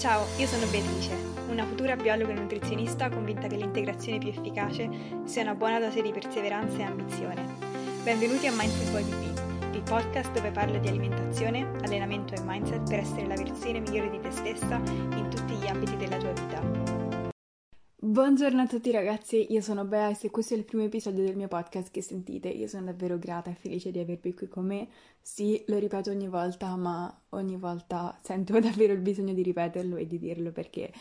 Ciao, io sono Beatrice, una futura biologa e nutrizionista convinta che l'integrazione più efficace sia una buona dose di perseveranza e ambizione. Benvenuti a Mindset Body Be, il podcast dove parlo di alimentazione, allenamento e mindset per essere la versione migliore di te stessa in tutti gli ambiti della tua vita. Buongiorno a tutti ragazzi, io sono Bea e se questo è il primo episodio del mio podcast che sentite, io sono davvero grata e felice di avervi qui con me. Sì, lo ripeto ogni volta, ma ogni volta sento davvero il bisogno di ripeterlo e di dirlo perché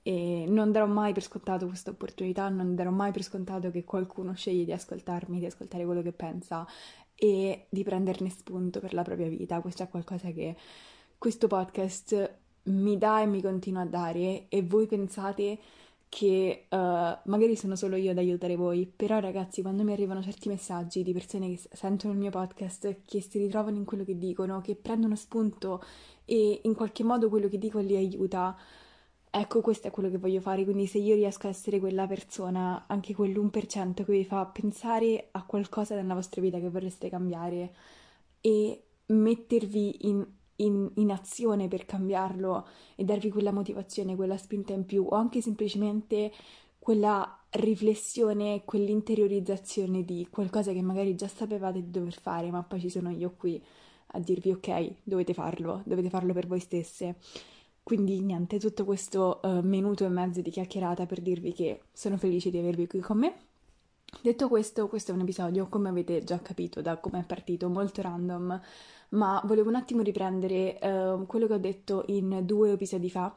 e non darò mai per scontato questa opportunità, non darò mai per scontato che qualcuno sceglie di ascoltarmi, di ascoltare quello che pensa e di prenderne spunto per la propria vita. Questo è qualcosa che questo podcast mi dà e mi continua a dare e voi pensate che uh, magari sono solo io ad aiutare voi, però ragazzi quando mi arrivano certi messaggi di persone che sentono il mio podcast, che si ritrovano in quello che dicono, che prendono spunto e in qualche modo quello che dico li aiuta, ecco questo è quello che voglio fare, quindi se io riesco a essere quella persona, anche quell'1% che vi fa pensare a qualcosa nella vostra vita che vorreste cambiare e mettervi in in, in, azione per cambiarlo e darvi quella motivazione, quella spinta in più o anche semplicemente quella riflessione, quell'interiorizzazione di qualcosa che magari già sapevate di dover fare, ma poi ci sono io qui a dirvi ok, dovete farlo, dovete farlo per voi stesse. Quindi niente, tutto questo uh, minuto e mezzo di chiacchierata per dirvi che sono felice di avervi qui con me. Detto questo, questo è un episodio, come avete già capito da come è partito, molto random ma volevo un attimo riprendere uh, quello che ho detto in due episodi fa,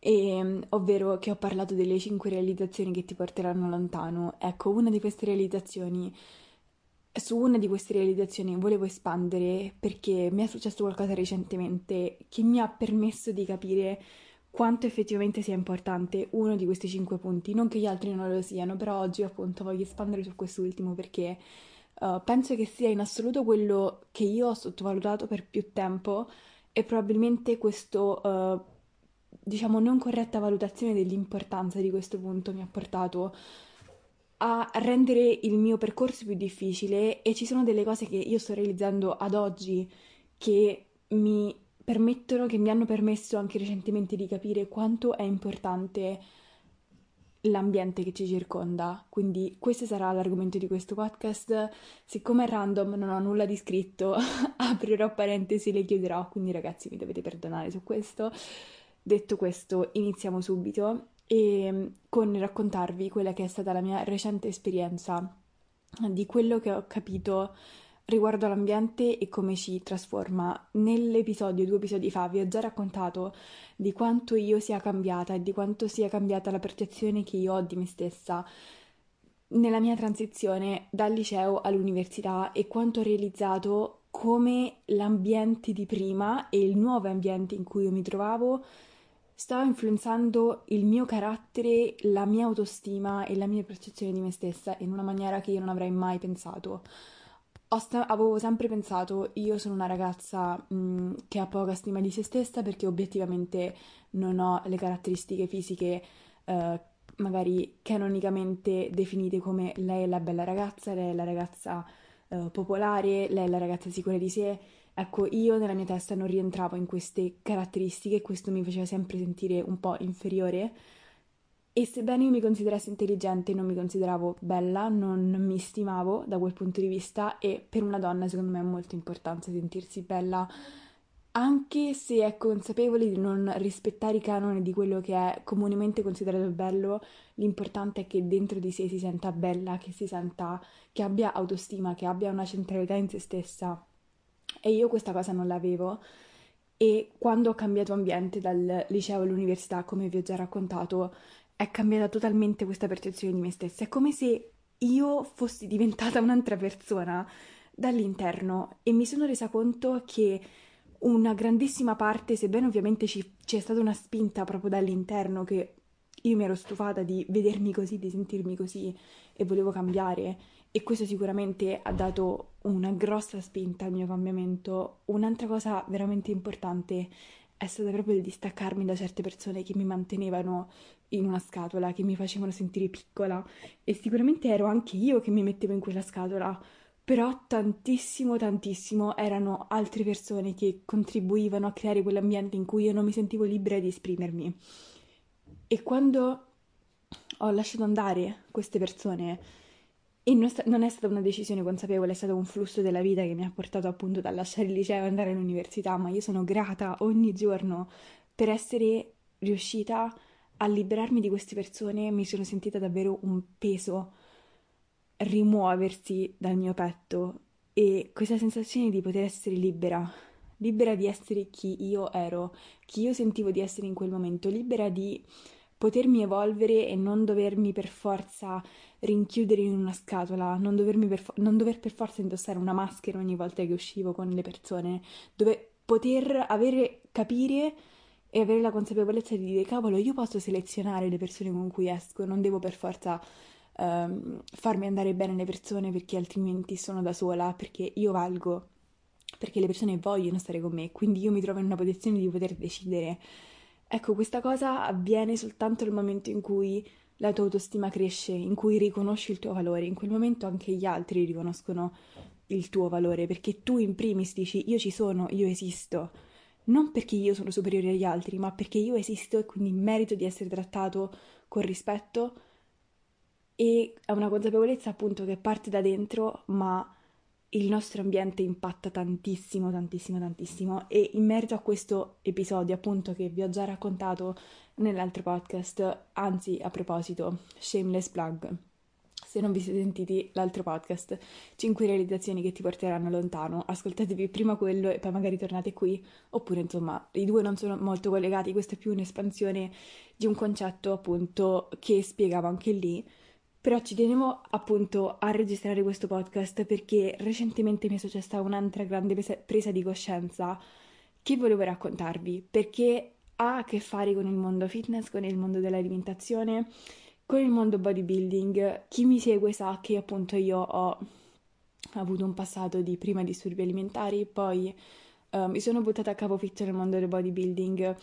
e, ovvero che ho parlato delle cinque realizzazioni che ti porteranno lontano. Ecco, una di queste realizzazioni, su una di queste realizzazioni volevo espandere perché mi è successo qualcosa recentemente che mi ha permesso di capire quanto effettivamente sia importante uno di questi cinque punti. Non che gli altri non lo siano, però oggi appunto voglio espandere su quest'ultimo perché uh, penso che sia in assoluto quello che io ho sottovalutato per più tempo e probabilmente questo, uh, diciamo, non corretta valutazione dell'importanza di questo punto mi ha portato a rendere il mio percorso più difficile e ci sono delle cose che io sto realizzando ad oggi che mi permettono, che mi hanno permesso anche recentemente di capire quanto è importante l'ambiente che ci circonda. Quindi questo sarà l'argomento di questo podcast. Siccome è random, non ho nulla di scritto, aprirò parentesi e le chiuderò, quindi ragazzi mi dovete perdonare su questo. Detto questo, iniziamo subito e mm, con raccontarvi quella che è stata la mia recente esperienza di quello che ho capito riguardo all'ambiente e come ci trasforma. Nell'episodio, due episodi fa, vi ho già raccontato di quanto io sia cambiata e di quanto sia cambiata la percezione che io ho di me stessa nella mia transizione dal liceo all'università e quanto ho realizzato come l'ambiente di prima e il nuovo ambiente in cui io mi trovavo stava influenzando il mio carattere, la mia autostima e la mia percezione di me stessa in una maniera che io non avrei mai pensato sta- avevo sempre pensato, io sono una ragazza mh, che ha poca stima di se stessa perché obiettivamente non ho le caratteristiche fisiche eh, magari canonicamente definite come lei è la bella ragazza, lei è la ragazza eh, popolare, lei è la ragazza sicura di sé. Ecco, io nella mia testa non rientravo in queste caratteristiche e questo mi faceva sempre sentire un po' inferiore e sebbene io mi considerassi intelligente, non mi consideravo bella, non mi stimavo da quel punto di vista e per una donna secondo me è molto importante sentirsi bella anche se è consapevole di non rispettare i canoni di quello che è comunemente considerato bello, l'importante è che dentro di sé si senta bella, che si senta, che abbia autostima, che abbia una centralità in se stessa. E io questa cosa non l'avevo. E quando ho cambiato ambiente dal liceo all'università, come vi ho già raccontato, è cambiata totalmente questa percezione di me stessa. È come se io fossi diventata un'altra persona dall'interno e mi sono resa conto che una grandissima parte, sebbene ovviamente ci, c'è stata una spinta proprio dall'interno che io mi ero stufata di vedermi così, di sentirmi così e volevo cambiare e questo sicuramente ha dato una grossa spinta al mio cambiamento. Un'altra cosa veramente importante è stata proprio il distaccarmi da certe persone che mi mantenevano in una scatola, che mi facevano sentire piccola e sicuramente ero anche io che mi mettevo in quella scatola, però tantissimo, tantissimo erano altre persone che contribuivano a creare quell'ambiente in cui io non mi sentivo libera di esprimermi. E quando ho lasciato andare queste persone, e non, è stata una decisione consapevole, è stato un flusso della vita che mi ha portato appunto da lasciare il liceo e andare all'università, ma io sono grata ogni giorno per essere riuscita a liberarmi di queste persone, mi sono sentita davvero un peso rimuoversi dal mio petto e questa sensazione di poter essere libera, libera di essere chi io ero, chi io sentivo di essere in quel momento, libera di potermi evolvere e non dovermi per forza rinchiudere in una scatola, non, per fo- non dover per forza indossare una maschera ogni volta che uscivo con le persone, dove poter avere, capire e avere la consapevolezza di dire cavolo, io posso selezionare le persone con cui esco, non devo per forza ehm, farmi andare bene le persone perché altrimenti sono da sola, perché io valgo, perché le persone vogliono stare con me, quindi io mi trovo in una posizione di poter decidere. Ecco, questa cosa avviene soltanto nel momento in cui la tua autostima cresce, in cui riconosci il tuo valore, in quel momento anche gli altri riconoscono il tuo valore, perché tu in primis dici io ci sono, io esisto, non perché io sono superiore agli altri, ma perché io esisto e quindi merito di essere trattato con rispetto e è una consapevolezza appunto che parte da dentro, ma il nostro ambiente impatta tantissimo, tantissimo, tantissimo e in merito a questo episodio appunto che vi ho già raccontato nell'altro podcast, anzi a proposito, Shameless Plug. Se non vi siete sentiti l'altro podcast, 5 realizzazioni che ti porteranno lontano, ascoltatevi prima quello e poi magari tornate qui, oppure insomma i due non sono molto collegati, questa è più un'espansione di un concetto appunto che spiegavo anche lì. Però ci tenevo appunto a registrare questo podcast perché recentemente mi è successa un'altra grande presa di coscienza che volevo raccontarvi perché ha a che fare con il mondo fitness, con il mondo dell'alimentazione, con il mondo bodybuilding. Chi mi segue sa che appunto io ho avuto un passato di prima disturbi alimentari, poi uh, mi sono buttata a capofitto nel mondo del bodybuilding.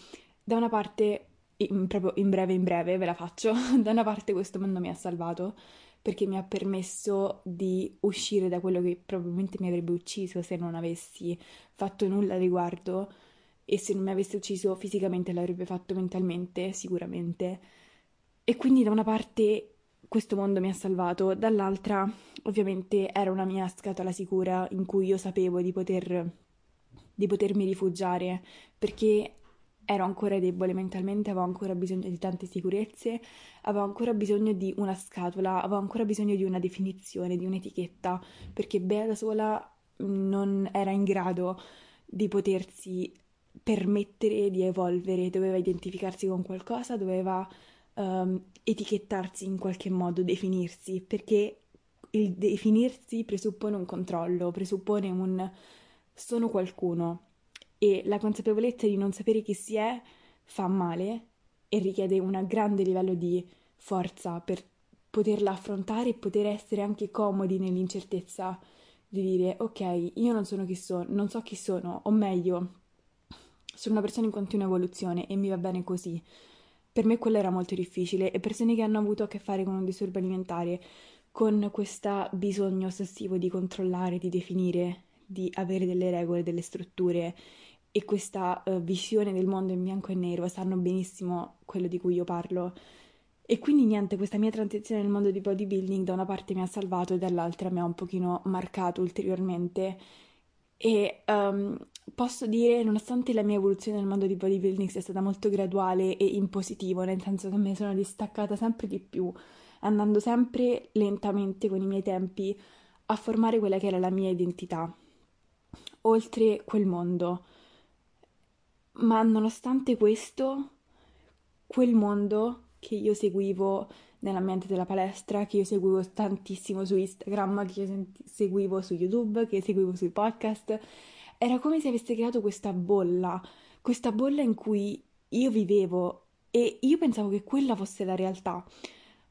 Da una parte in, proprio in breve in breve ve la faccio. da una parte questo mondo mi ha salvato perché mi ha permesso di uscire da quello che probabilmente mi avrebbe ucciso se non avessi fatto nulla a riguardo e se non mi avesse ucciso fisicamente l'avrebbe fatto mentalmente, sicuramente. E quindi da una parte questo mondo mi ha salvato, dall'altra ovviamente era una mia scatola sicura in cui io sapevo di poter di potermi rifugiare perché ero ancora debole mentalmente, avevo ancora bisogno di tante sicurezze, avevo ancora bisogno di una scatola, avevo ancora bisogno di una definizione, di un'etichetta, perché Bea da sola non era in grado di potersi permettere di evolvere, doveva identificarsi con qualcosa, doveva um, etichettarsi in qualche modo, definirsi, perché il definirsi presuppone un controllo, presuppone un sono qualcuno e la consapevolezza di non sapere chi si è fa male e richiede un grande livello di forza per poterla affrontare e poter essere anche comodi nell'incertezza di dire ok, io non sono chi sono, non so chi sono, o meglio, sono una persona in continua evoluzione e mi va bene così. Per me quello era molto difficile e persone che hanno avuto a che fare con un disturbo alimentare, con questo bisogno ossessivo di controllare, di definire, di avere delle regole, delle strutture e questa uh, visione del mondo in bianco e nero sanno benissimo quello di cui io parlo. E quindi niente, questa mia transizione nel mondo di bodybuilding da una parte mi ha salvato e dall'altra mi ha un pochino marcato ulteriormente. E um, posso dire, nonostante la mia evoluzione nel mondo di bodybuilding sia stata molto graduale e in positivo, nel senso che ne sono distaccata sempre di più, andando sempre lentamente con i miei tempi a formare quella che era la mia identità, oltre quel mondo. Ma nonostante questo, quel mondo che io seguivo nell'ambiente della palestra, che io seguivo tantissimo su Instagram, che io seguivo su YouTube, che seguivo sui podcast, era come se avesse creato questa bolla, questa bolla in cui io vivevo e io pensavo che quella fosse la realtà,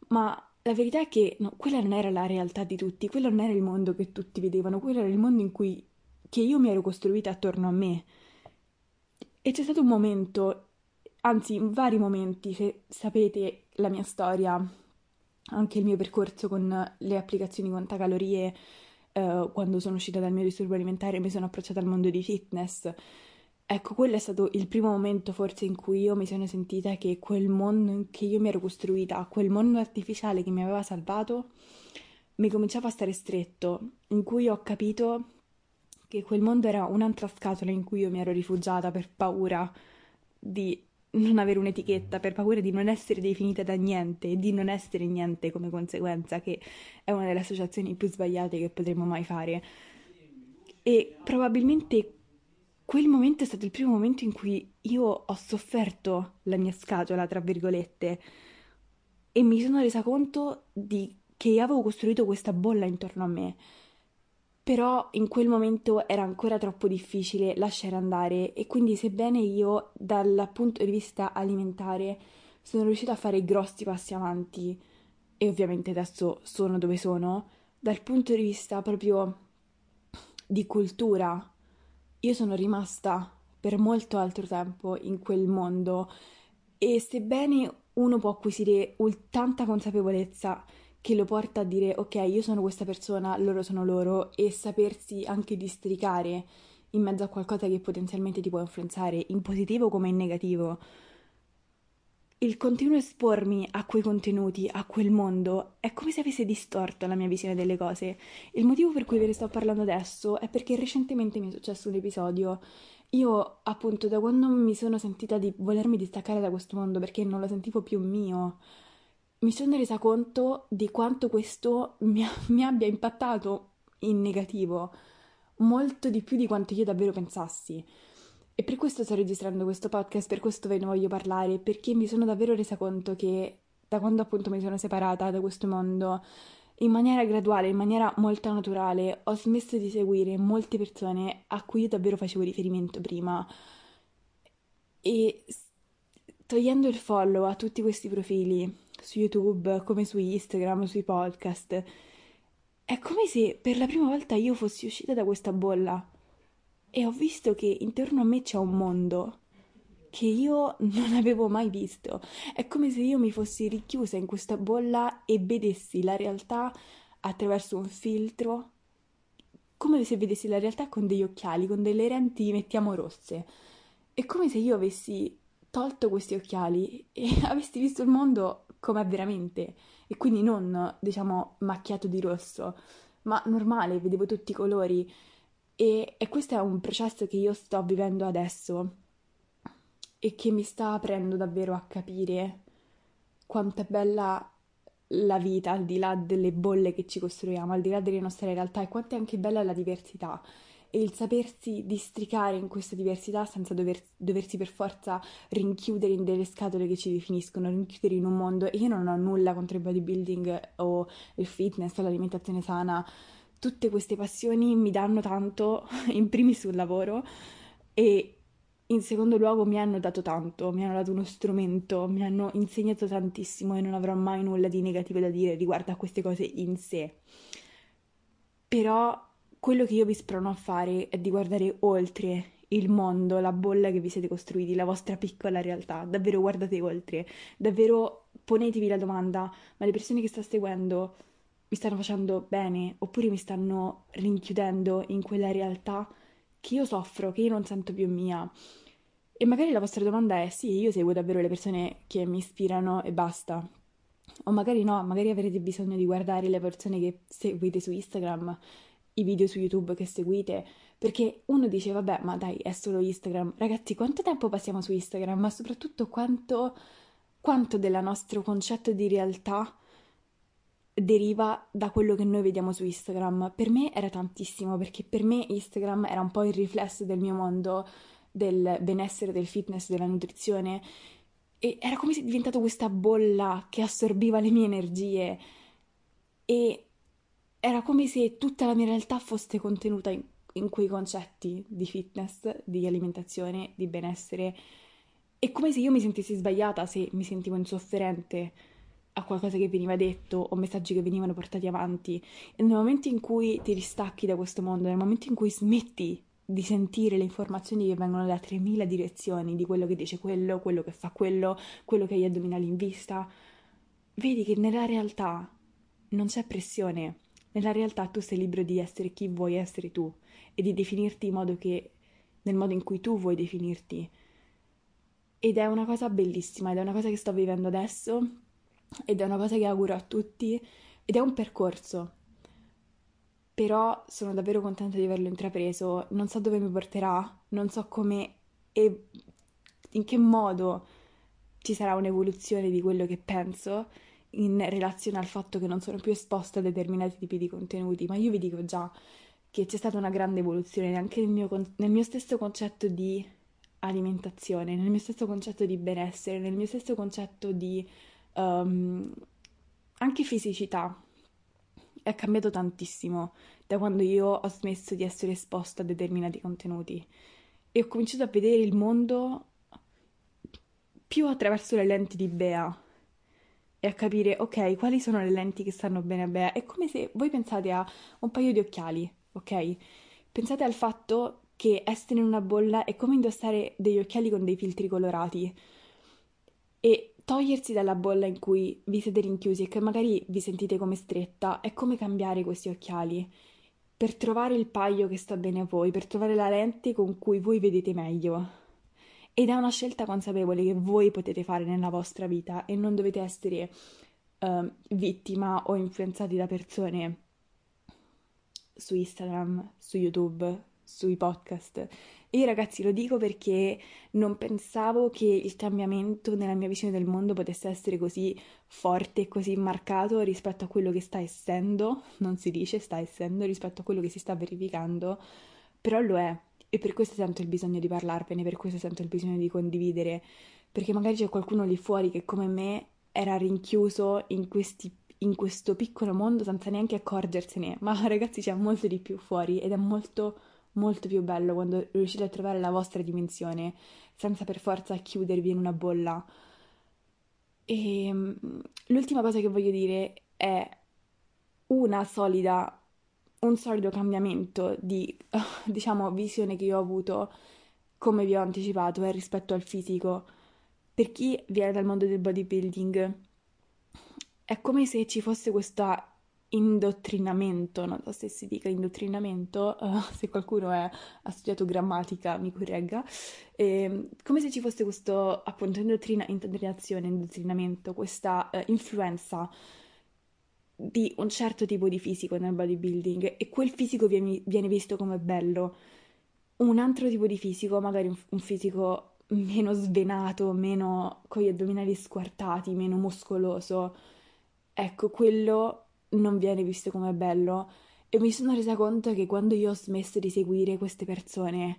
ma la verità è che no, quella non era la realtà di tutti, quello non era il mondo che tutti vedevano, quello era il mondo in cui che io mi ero costruita attorno a me. E c'è stato un momento, anzi vari momenti, se sapete la mia storia, anche il mio percorso con le applicazioni contacalorie, uh, quando sono uscita dal mio disturbo alimentare e mi sono approcciata al mondo di fitness. Ecco, quello è stato il primo momento forse in cui io mi sono sentita che quel mondo che io mi ero costruita, quel mondo artificiale che mi aveva salvato, mi cominciava a stare stretto, in cui ho capito che quel mondo era un'altra scatola in cui io mi ero rifugiata per paura di non avere un'etichetta, per paura di non essere definita da niente e di non essere niente come conseguenza, che è una delle associazioni più sbagliate che potremmo mai fare. E probabilmente quel momento è stato il primo momento in cui io ho sofferto la mia scatola, tra virgolette, e mi sono resa conto di, che avevo costruito questa bolla intorno a me. Però in quel momento era ancora troppo difficile lasciare andare e quindi sebbene io dal punto di vista alimentare sono riuscita a fare grossi passi avanti e ovviamente adesso sono dove sono, dal punto di vista proprio di cultura io sono rimasta per molto altro tempo in quel mondo. E sebbene uno può acquisire tanta consapevolezza che lo porta a dire ok, io sono questa persona, loro sono loro e sapersi anche districare in mezzo a qualcosa che potenzialmente ti può influenzare in positivo come in negativo. Il continuo espormi a quei contenuti, a quel mondo, è come se avesse distorto la mia visione delle cose. Il motivo per cui ve ne sto parlando adesso è perché recentemente mi è successo un episodio. Io, appunto, da quando mi sono sentita di volermi distaccare da questo mondo perché non lo sentivo più mio, mi sono resa conto di quanto questo mi, mi abbia impattato in negativo, molto di più di quanto io davvero pensassi. E per questo sto registrando questo podcast, per questo ve ne voglio parlare, perché mi sono davvero resa conto che da quando appunto mi sono separata da questo mondo, in maniera graduale, in maniera molto naturale, ho smesso di seguire molte persone a cui io davvero facevo riferimento prima. E togliendo il follow a tutti questi profili, su YouTube, come su Instagram, sui podcast, è come se per la prima volta io fossi uscita da questa bolla e ho visto che intorno a me c'è un mondo che io non avevo mai visto. È come se io mi fossi richiusa in questa bolla e vedessi la realtà attraverso un filtro, come se vedessi la realtà con degli occhiali, con delle lenti, mettiamo rosse. È come se io avessi tolto questi occhiali e avessi visto il mondo com'è veramente. E quindi non, diciamo, macchiato di rosso, ma normale, vedevo tutti i colori. E, e questo è un processo che io sto vivendo adesso e che mi sta aprendo davvero a capire quanto è bella la vita al di là delle bolle che ci costruiamo, al di là delle nostre realtà e quanto è anche bella la diversità e il sapersi districare in questa diversità senza dover, doversi per forza rinchiudere in delle scatole che ci definiscono, rinchiudere in un mondo. E io non ho nulla contro il bodybuilding o il fitness o l'alimentazione sana tutte queste passioni mi danno tanto, in primis sul lavoro e in secondo luogo mi hanno dato tanto, mi hanno dato uno strumento, mi hanno insegnato tantissimo e non avrò mai nulla di negativo da dire riguardo a queste cose in sé. Però quello che io vi sprono a fare è di guardare oltre il mondo, la bolla che vi siete costruiti, la vostra piccola realtà. Davvero guardate oltre, davvero ponetevi la domanda, ma le persone che sta seguendo mi stanno facendo bene oppure mi stanno rinchiudendo in quella realtà che io soffro, che io non sento più mia. E magari la vostra domanda è sì, io seguo davvero le persone che mi ispirano e basta. O magari no, magari avrete bisogno di guardare le persone che seguite su Instagram, i video su YouTube che seguite, perché uno dice vabbè, ma dai, è solo Instagram. Ragazzi, quanto tempo passiamo su Instagram, ma soprattutto quanto, quanto del nostro concetto di realtà deriva da quello che noi vediamo su Instagram. Per me era tantissimo, perché per me Instagram era un po' il riflesso del mio mondo, del benessere, del fitness, della nutrizione. E era come se diventato questa bolla che assorbiva le mie energie. E era come se tutta la mia realtà fosse contenuta in, in quei concetti di fitness, di alimentazione, di benessere. È come se io mi sentissi sbagliata se mi sentivo insofferente a qualcosa che veniva detto o messaggi che venivano portati avanti. E nel momento in cui ti distacchi da questo mondo, nel momento in cui smetti di sentire le informazioni che vengono da 3000 direzioni di quello che dice quello, quello che fa quello, quello che ha gli addominali in vista, vedi che nella realtà non c'è pressione, nella realtà tu sei libero di essere chi vuoi essere tu e di definirti in modo che, nel modo in cui tu vuoi definirti. Ed è una cosa bellissima, ed è una cosa che sto vivendo adesso, ed è una cosa che auguro a tutti, ed è un percorso. Però sono davvero contenta di averlo intrapreso, non so dove mi porterà, non so come e in che modo ci sarà un'evoluzione di quello che penso in relazione al fatto che non sono più esposta a determinati tipi di contenuti, ma io vi dico già che c'è stata una grande evoluzione anche nel mio, nel mio stesso concetto di alimentazione, nel mio stesso concetto di benessere, nel mio stesso concetto di um, anche fisicità. È cambiato tantissimo da quando io ho smesso di essere esposta a determinati contenuti e ho cominciato a vedere il mondo più attraverso le lenti di Bea e a capire, ok, quali sono le lenti che stanno bene a Bea. È come se voi pensate a un paio di occhiali, ok? Pensate al fatto che essere in una bolla è come indossare degli occhiali con dei filtri colorati e togliersi dalla bolla in cui vi siete rinchiusi e che magari vi sentite come stretta è come cambiare questi occhiali per trovare il paio che sta bene a voi, per trovare la lente con cui voi vedete meglio. Ed è una scelta consapevole che voi potete fare nella vostra vita e non dovete essere uh, vittima o influenzati da persone su Instagram, su YouTube, sui podcast. E io ragazzi lo dico perché non pensavo che il cambiamento nella mia visione del mondo potesse essere così forte e così marcato rispetto a quello che sta essendo, non si dice sta essendo, rispetto a quello che si sta verificando, però lo è. E per questo sento il bisogno di parlarvene, per questo sento il bisogno di condividere, perché magari c'è qualcuno lì fuori che come me era rinchiuso in questi in questo piccolo mondo senza neanche accorgersene, ma ragazzi c'è molto di più fuori ed è molto molto più bello quando riuscite a trovare la vostra dimensione senza per forza chiudervi in una bolla. E ehm, l'ultima cosa che voglio dire è una solida, un solido cambiamento di, diciamo, visione che io ho avuto, come vi ho anticipato, è rispetto al fisico. Per chi viene dal mondo del bodybuilding, è come se ci fosse questa indottrinamento, non so se si dica indottrinamento, uh, se qualcuno è, ha studiato grammatica mi corregga, eh, come se ci fosse questo appunto indottrina, indottrinamento, questa uh, influenza di un certo tipo di fisico nel bodybuilding e quel fisico viene, viene visto come bello. Un altro tipo di fisico, magari un, un fisico meno svenato, meno con gli addominali squartati, meno muscoloso, ecco, quello non viene visto come bello e mi sono resa conto che quando io ho smesso di seguire queste persone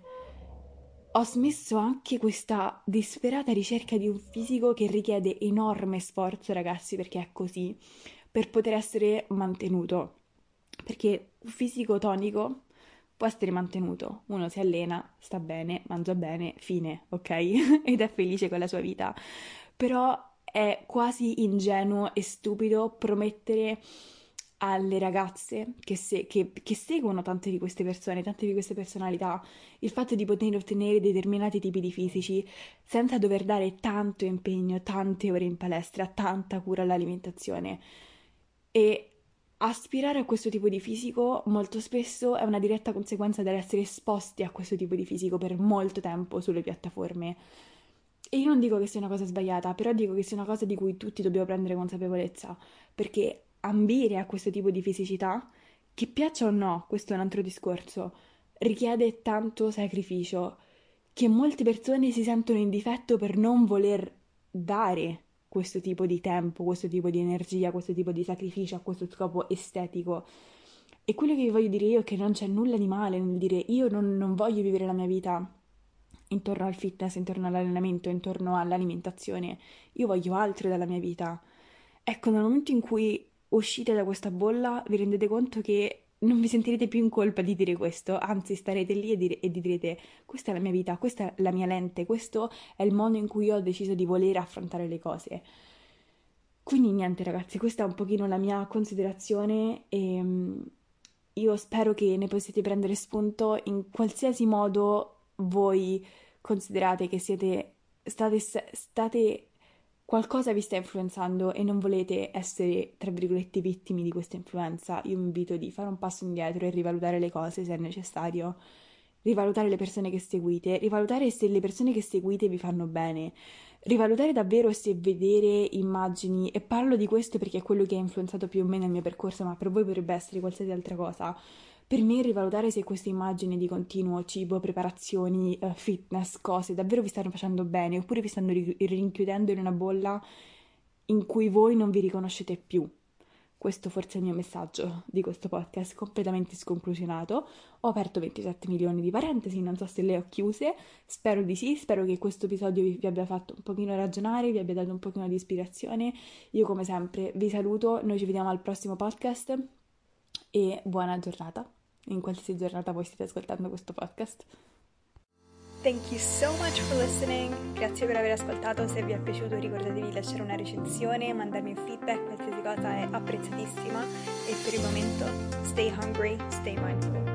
ho smesso anche questa disperata ricerca di un fisico che richiede enorme sforzo, ragazzi, perché è così, per poter essere mantenuto. Perché un fisico tonico può essere mantenuto, uno si allena, sta bene, mangia bene, fine, ok? Ed è felice con la sua vita. Però è quasi ingenuo e stupido promettere alle ragazze che, se- che, che, seguono tante di queste persone, tante di queste personalità, il fatto di poter ottenere determinati tipi di fisici senza dover dare tanto impegno, tante ore in palestra, tanta cura all'alimentazione. E aspirare a questo tipo di fisico molto spesso è una diretta conseguenza dell'essere esposti a questo tipo di fisico per molto tempo sulle piattaforme. E io non dico che sia una cosa sbagliata, però dico che sia una cosa di cui tutti dobbiamo prendere consapevolezza, perché ambire a questo tipo di fisicità, che piaccia o no, questo è un altro discorso, richiede tanto sacrificio che molte persone si sentono in difetto per non voler dare questo tipo di tempo, questo tipo di energia, questo tipo di sacrificio a questo scopo estetico. E quello che vi voglio dire io è che non c'è nulla di male nel dire io non, non voglio vivere la mia vita intorno al fitness, intorno all'allenamento, intorno all'alimentazione. Io voglio altro dalla mia vita. Ecco, nel momento in cui uscite da questa bolla vi rendete conto che non vi sentirete più in colpa di dire questo, anzi starete lì e, dire, e direte questa è la mia vita, questa è la mia lente, questo è il modo in cui ho deciso di voler affrontare le cose. Quindi niente ragazzi, questa è un pochino la mia considerazione e um, io spero che ne possiate prendere spunto in qualsiasi modo voi considerate che siete state, state qualcosa vi sta influenzando e non volete essere, tra virgolette, vittime di questa influenza, io vi invito di fare un passo indietro e rivalutare le cose se è necessario, rivalutare le persone che seguite, rivalutare se le persone che seguite vi fanno bene, rivalutare davvero se vedere immagini, e parlo di questo perché è quello che ha influenzato più o meno il mio percorso, ma per voi potrebbe essere qualsiasi altra cosa. Per me rivalutare se queste immagini di continuo cibo, preparazioni, uh, fitness, cose davvero vi stanno facendo bene oppure vi stanno rinchiudendo in una bolla in cui voi non vi riconoscete più. Questo forse è il mio messaggio di questo podcast completamente sconclusionato. Ho aperto 27 milioni di parentesi, non so se le ho chiuse, spero di sì, spero che questo episodio vi, vi abbia fatto un pochino ragionare, vi abbia dato un pochino di ispirazione. Io come sempre vi saluto, noi ci vediamo al prossimo podcast e buona giornata, in qualsiasi giornata voi stiate ascoltando questo podcast. Thank you so much for listening. Grazie per aver ascoltato. Se vi è piaciuto ricordatevi di lasciare una recensione, mandarmi un feedback, qualsiasi cosa è apprezzatissima. E per il momento, stay hungry, stay mindful.